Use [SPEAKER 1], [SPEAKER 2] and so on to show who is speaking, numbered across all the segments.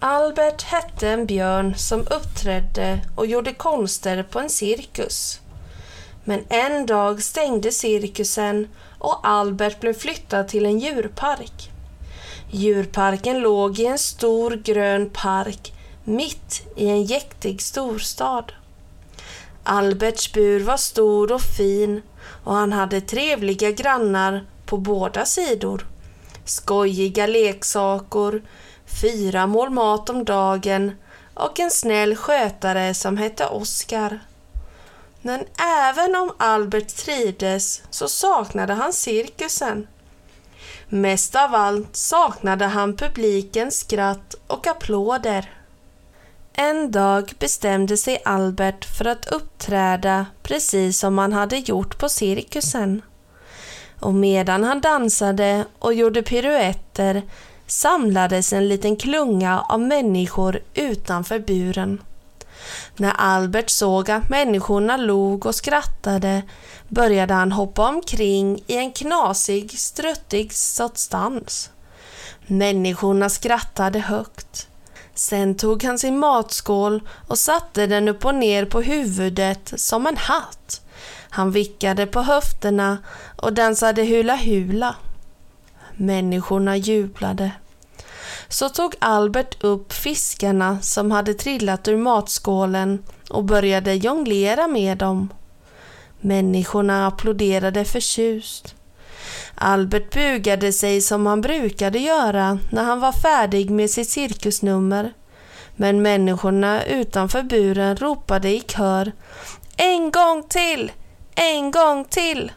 [SPEAKER 1] Albert hette en björn som uppträdde och gjorde konster på en cirkus. Men en dag stängde cirkusen och Albert blev flyttad till en djurpark. Djurparken låg i en stor grön park mitt i en jäktig storstad. Alberts bur var stor och fin och han hade trevliga grannar på båda sidor. Skojiga leksaker, fyra mål mat om dagen och en snäll skötare som hette Oskar. Men även om Albert trivdes så saknade han cirkusen. Mest av allt saknade han publikens skratt och applåder. En dag bestämde sig Albert för att uppträda precis som han hade gjort på cirkusen. Och medan han dansade och gjorde piruetter samlades en liten klunga av människor utanför buren. När Albert såg att människorna log och skrattade började han hoppa omkring i en knasig, struttig substans. Människorna skrattade högt. Sen tog han sin matskål och satte den upp och ner på huvudet som en hatt. Han vickade på höfterna och dansade hula hula. Människorna jublade. Så tog Albert upp fiskarna som hade trillat ur matskålen och började jonglera med dem. Människorna applåderade förtjust. Albert bugade sig som han brukade göra när han var färdig med sitt cirkusnummer. Men människorna utanför buren ropade i kör En gång till! En gång till!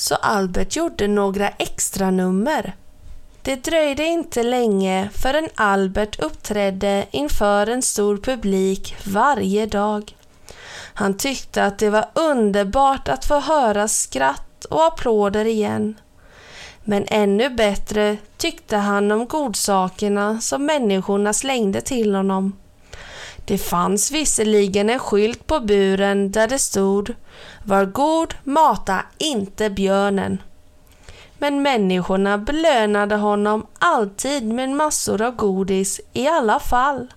[SPEAKER 1] Så Albert gjorde några extra nummer. Det dröjde inte länge förrän Albert uppträdde inför en stor publik varje dag. Han tyckte att det var underbart att få höra skratt och applåder igen. Men ännu bättre tyckte han om godsakerna som människorna slängde till honom. Det fanns visserligen en skylt på buren där det stod Var god, mata inte björnen. Men människorna belönade honom alltid med massor av godis i alla fall.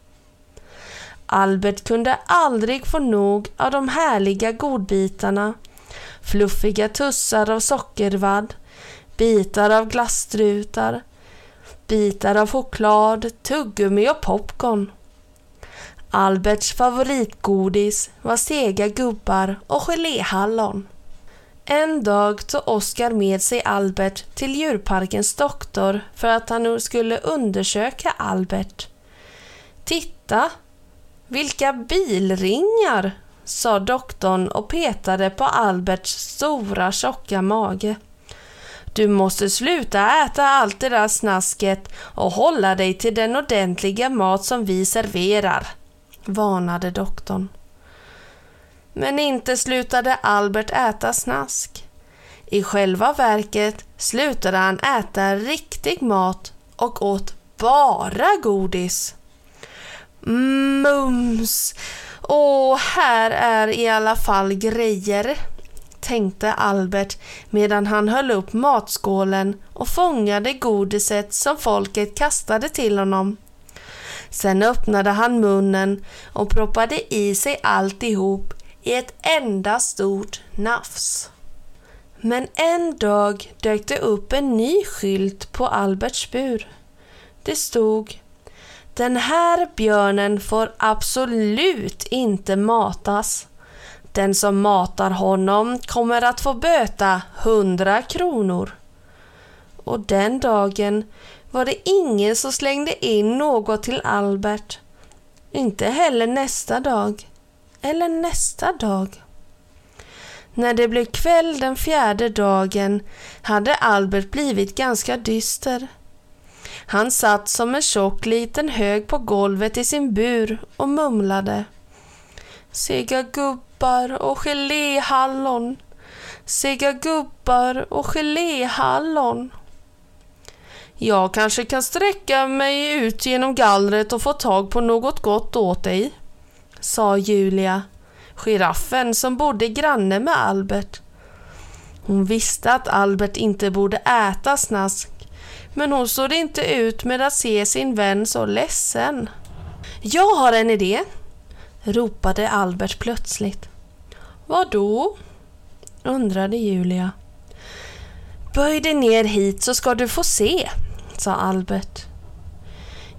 [SPEAKER 1] Albert kunde aldrig få nog av de härliga godbitarna. Fluffiga tussar av sockervadd, bitar av glasstrutar, bitar av choklad, tuggummi och popcorn. Alberts favoritgodis var sega gubbar och geléhallon. En dag tog Oskar med sig Albert till djurparkens doktor för att han skulle undersöka Albert. Titta, vilka bilringar, sa doktorn och petade på Alberts stora tjocka mage. Du måste sluta äta allt det där snasket och hålla dig till den ordentliga mat som vi serverar, varnade doktorn. Men inte slutade Albert äta snask. I själva verket slutade han äta riktig mat och åt bara godis. Mums! Åh, här är i alla fall grejer, tänkte Albert medan han höll upp matskålen och fångade godiset som folket kastade till honom. Sen öppnade han munnen och proppade i sig alltihop i ett enda stort nafs. Men en dag dök det upp en ny skylt på Alberts bur. Det stod Den här björnen får absolut inte matas. Den som matar honom kommer att få böta hundra kronor. Och den dagen var det ingen som slängde in något till Albert. Inte heller nästa dag eller nästa dag. När det blev kväll den fjärde dagen hade Albert blivit ganska dyster. Han satt som en tjock liten hög på golvet i sin bur och mumlade. Sega gubbar och geléhallon. Sega gubbar och geléhallon. Jag kanske kan sträcka mig ut genom gallret och få tag på något gott åt dig, sa Julia, giraffen som bodde granne med Albert. Hon visste att Albert inte borde äta snask, men hon stod inte ut med att se sin vän så ledsen. Jag har en idé, ropade Albert plötsligt. Vad då? undrade Julia. Böj dig ner hit så ska du få se, sa Albert.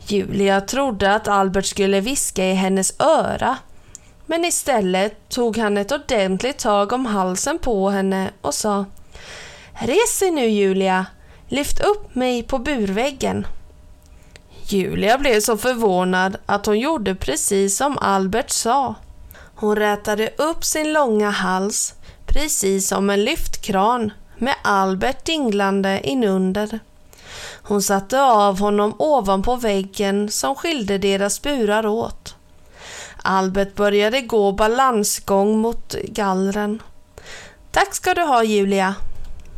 [SPEAKER 1] Julia trodde att Albert skulle viska i hennes öra, men istället tog han ett ordentligt tag om halsen på henne och sa Res dig nu Julia, lyft upp mig på burväggen. Julia blev så förvånad att hon gjorde precis som Albert sa. Hon rätade upp sin långa hals precis som en lyftkran med Albert dinglande inunder. Hon satte av honom ovanpå väggen som skilde deras burar åt. Albert började gå balansgång mot gallren. Tack ska du ha Julia,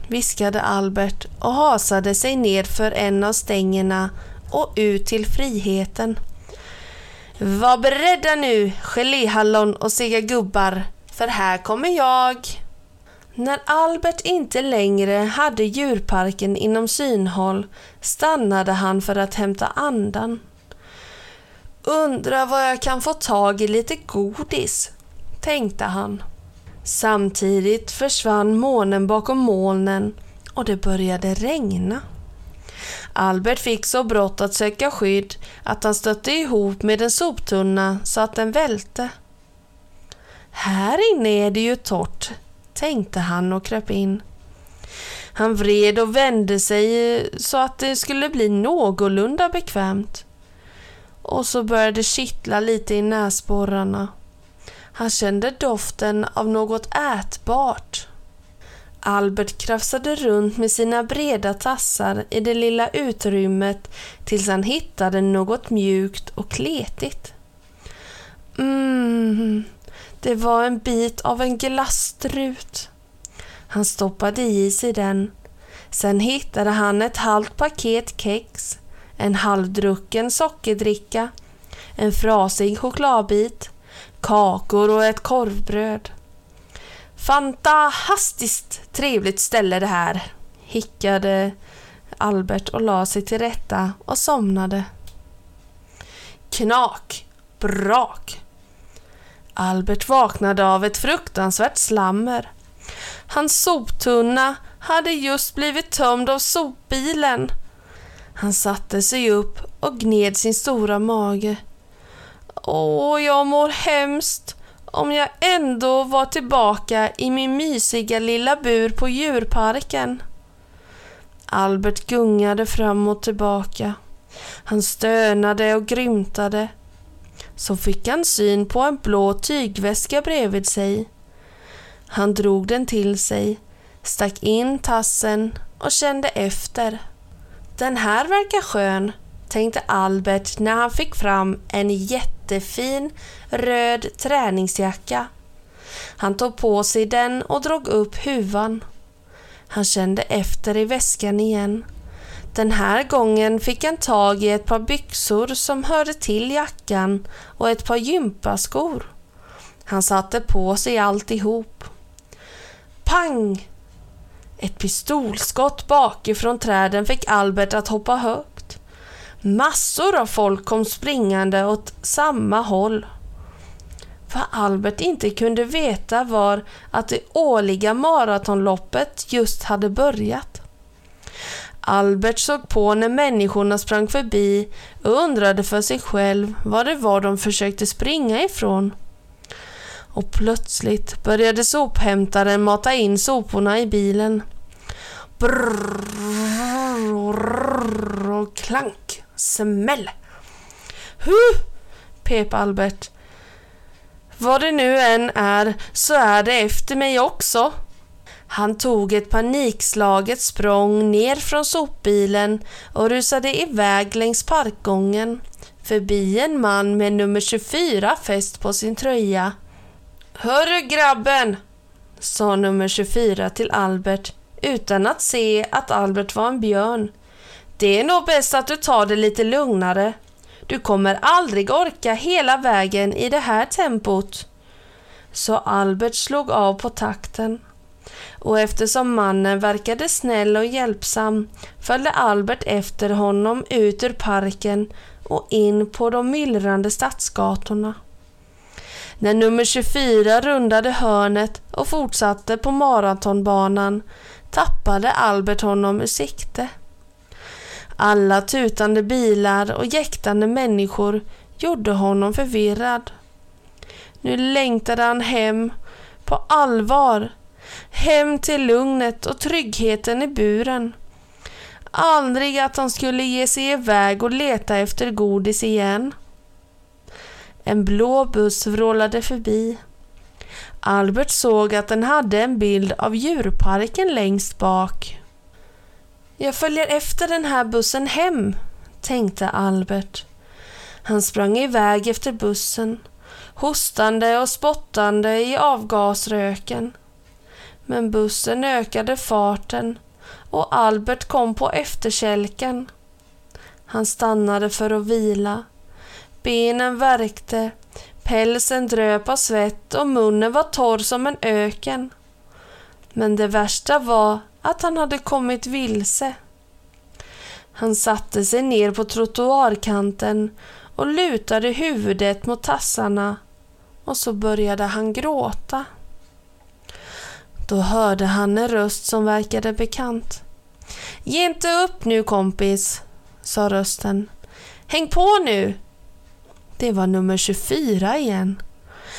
[SPEAKER 1] viskade Albert och hasade sig ned för en av stängerna och ut till friheten. Var beredda nu, geléhallon och sega gubbar, för här kommer jag. När Albert inte längre hade djurparken inom synhåll stannade han för att hämta andan. Undrar var jag kan få tag i lite godis, tänkte han. Samtidigt försvann månen bakom molnen och det började regna. Albert fick så brått att söka skydd att han stötte ihop med en soptunna så att den välte. Här inne är det ju torrt, tänkte han och kröp in. Han vred och vände sig så att det skulle bli någorlunda bekvämt. Och så började det kittla lite i näsborrarna. Han kände doften av något ätbart. Albert krafsade runt med sina breda tassar i det lilla utrymmet tills han hittade något mjukt och kletigt. Mmm, det var en bit av en glasstrut. Han stoppade i sig den. Sen hittade han ett halvt paket kex, en halvdrucken sockerdricka, en frasig chokladbit, kakor och ett korvbröd. Fantastiskt trevligt ställe det här, hickade Albert och la sig till rätta och somnade. Knak, brak. Albert vaknade av ett fruktansvärt slammer. Hans soptunna hade just blivit tömd av sopbilen. Han satte sig upp och gned sin stora mage. Åh, jag mår hemskt. Om jag ändå var tillbaka i min mysiga lilla bur på djurparken. Albert gungade fram och tillbaka. Han stönade och grymtade. Så fick han syn på en blå tygväska bredvid sig. Han drog den till sig, stack in tassen och kände efter. Den här verkar skön, tänkte Albert när han fick fram en jättefin röd träningsjacka. Han tog på sig den och drog upp huvan. Han kände efter i väskan igen. Den här gången fick han tag i ett par byxor som hörde till jackan och ett par gympaskor. Han satte på sig alltihop. Pang! Ett pistolskott bakifrån träden fick Albert att hoppa högt. Massor av folk kom springande åt samma håll. Vad Albert inte kunde veta var att det årliga maratonloppet just hade börjat. Albert såg på när människorna sprang förbi och undrade för sig själv vad det var de försökte springa ifrån. Och plötsligt började sophämtaren mata in soporna i bilen. Brrrr och klank, smäll. Hu! pep Albert. Vad det nu än är så är det efter mig också. Han tog ett panikslaget språng ner från sopbilen och rusade iväg längs parkgången förbi en man med nummer 24 fäst på sin tröja. Hörru grabben, sa nummer 24 till Albert utan att se att Albert var en björn. Det är nog bäst att du tar det lite lugnare. Du kommer aldrig orka hela vägen i det här tempot. Så Albert slog av på takten. Och eftersom mannen verkade snäll och hjälpsam följde Albert efter honom ut ur parken och in på de myllrande stadsgatorna. När nummer 24 rundade hörnet och fortsatte på maratonbanan tappade Albert honom ur sikte. Alla tutande bilar och jäktande människor gjorde honom förvirrad. Nu längtade han hem, på allvar. Hem till lugnet och tryggheten i buren. Aldrig att han skulle ge sig iväg och leta efter godis igen. En blå buss vrålade förbi. Albert såg att den hade en bild av djurparken längst bak. Jag följer efter den här bussen hem, tänkte Albert. Han sprang iväg efter bussen, hostande och spottande i avgasröken. Men bussen ökade farten och Albert kom på efterkälken. Han stannade för att vila. Benen värkte, pälsen dröp av svett och munnen var torr som en öken. Men det värsta var att han hade kommit vilse. Han satte sig ner på trottoarkanten och lutade huvudet mot tassarna och så började han gråta. Då hörde han en röst som verkade bekant. Ge inte upp nu kompis, sa rösten. Häng på nu! Det var nummer 24 igen.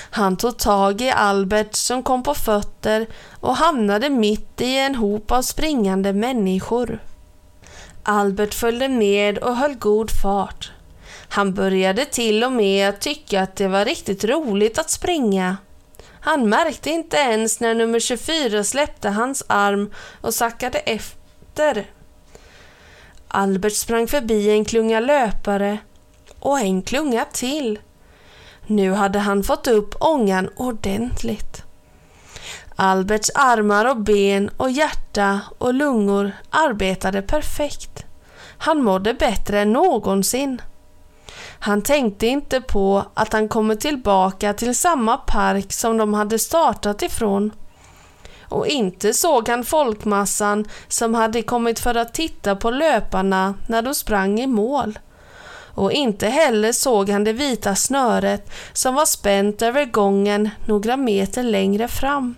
[SPEAKER 1] Han tog tag i Albert som kom på fötter och hamnade mitt i en hop av springande människor. Albert följde med och höll god fart. Han började till och med tycka att det var riktigt roligt att springa. Han märkte inte ens när nummer 24 släppte hans arm och sackade efter. Albert sprang förbi en klunga löpare och en klunga till. Nu hade han fått upp ångan ordentligt. Alberts armar och ben och hjärta och lungor arbetade perfekt. Han mådde bättre än någonsin. Han tänkte inte på att han kommit tillbaka till samma park som de hade startat ifrån. Och inte såg han folkmassan som hade kommit för att titta på löparna när de sprang i mål och inte heller såg han det vita snöret som var spänt över gången några meter längre fram.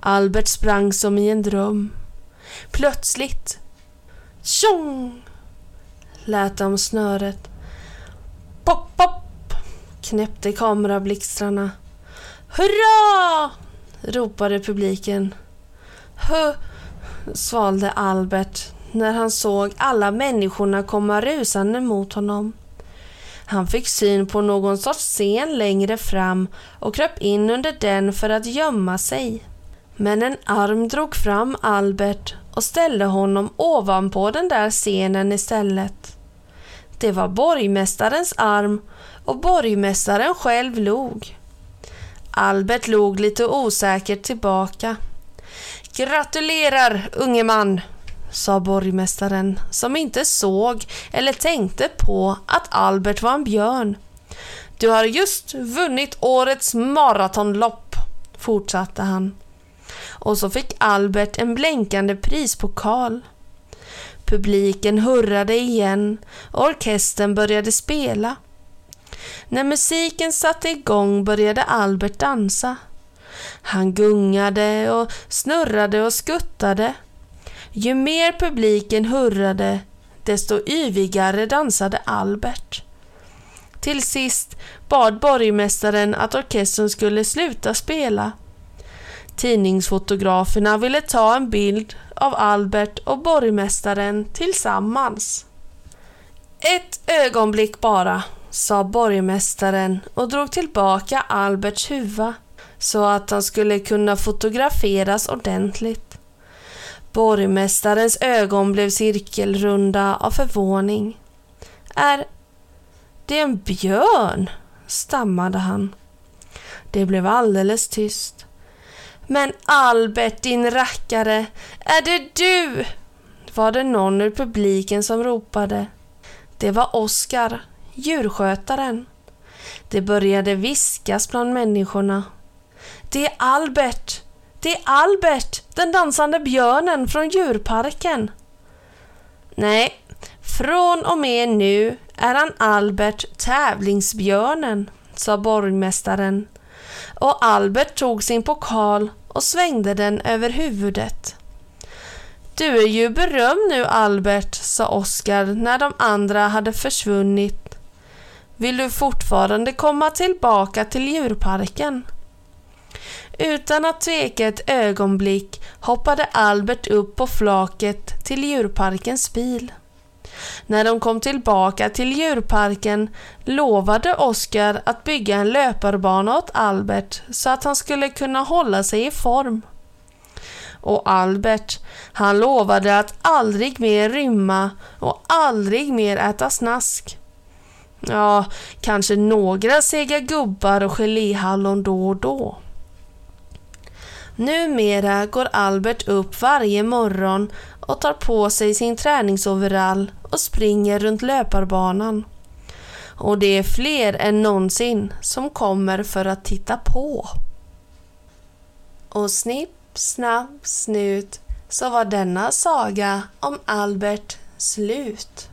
[SPEAKER 1] Albert sprang som i en dröm. Plötsligt, tjong, lät det om snöret. Pop, pop, knäppte kamerablixtrarna. Hurra! ropade publiken. Hö, svalde Albert när han såg alla människorna komma rusande mot honom. Han fick syn på någon sorts scen längre fram och kröp in under den för att gömma sig. Men en arm drog fram Albert och ställde honom ovanpå den där scenen istället. Det var borgmästarens arm och borgmästaren själv log. Albert log lite osäkert tillbaka. Gratulerar, unge man, sa borgmästaren som inte såg eller tänkte på att Albert var en björn. Du har just vunnit årets maratonlopp, fortsatte han. Och så fick Albert en blänkande prispokal. Publiken hurrade igen och orkestern började spela. När musiken satte igång började Albert dansa. Han gungade och snurrade och skuttade ju mer publiken hurrade, desto yvigare dansade Albert. Till sist bad borgmästaren att orkestern skulle sluta spela. Tidningsfotograferna ville ta en bild av Albert och borgmästaren tillsammans. Ett ögonblick bara, sa borgmästaren och drog tillbaka Alberts huva så att han skulle kunna fotograferas ordentligt. Borgmästarens ögon blev cirkelrunda av förvåning. Är det en björn? stammade han. Det blev alldeles tyst. Men Albert din rackare, är det du? Var det någon ur publiken som ropade. Det var Oskar, djurskötaren. Det började viskas bland människorna. Det är Albert! Det är Albert, den dansande björnen från djurparken. Nej, från och med nu är han Albert tävlingsbjörnen, sa borgmästaren. Och Albert tog sin pokal och svängde den över huvudet. Du är ju berömd nu Albert, sa Oskar när de andra hade försvunnit. Vill du fortfarande komma tillbaka till djurparken? Utan att tveka ett ögonblick hoppade Albert upp på flaket till djurparkens bil. När de kom tillbaka till djurparken lovade Oskar att bygga en löparbana åt Albert så att han skulle kunna hålla sig i form. Och Albert, han lovade att aldrig mer rymma och aldrig mer äta snask. Ja, kanske några sega gubbar och geléhallon då och då. Numera går Albert upp varje morgon och tar på sig sin träningsoverall och springer runt löparbanan. Och det är fler än någonsin som kommer för att titta på. Och snipp, snabb, snut så var denna saga om Albert slut.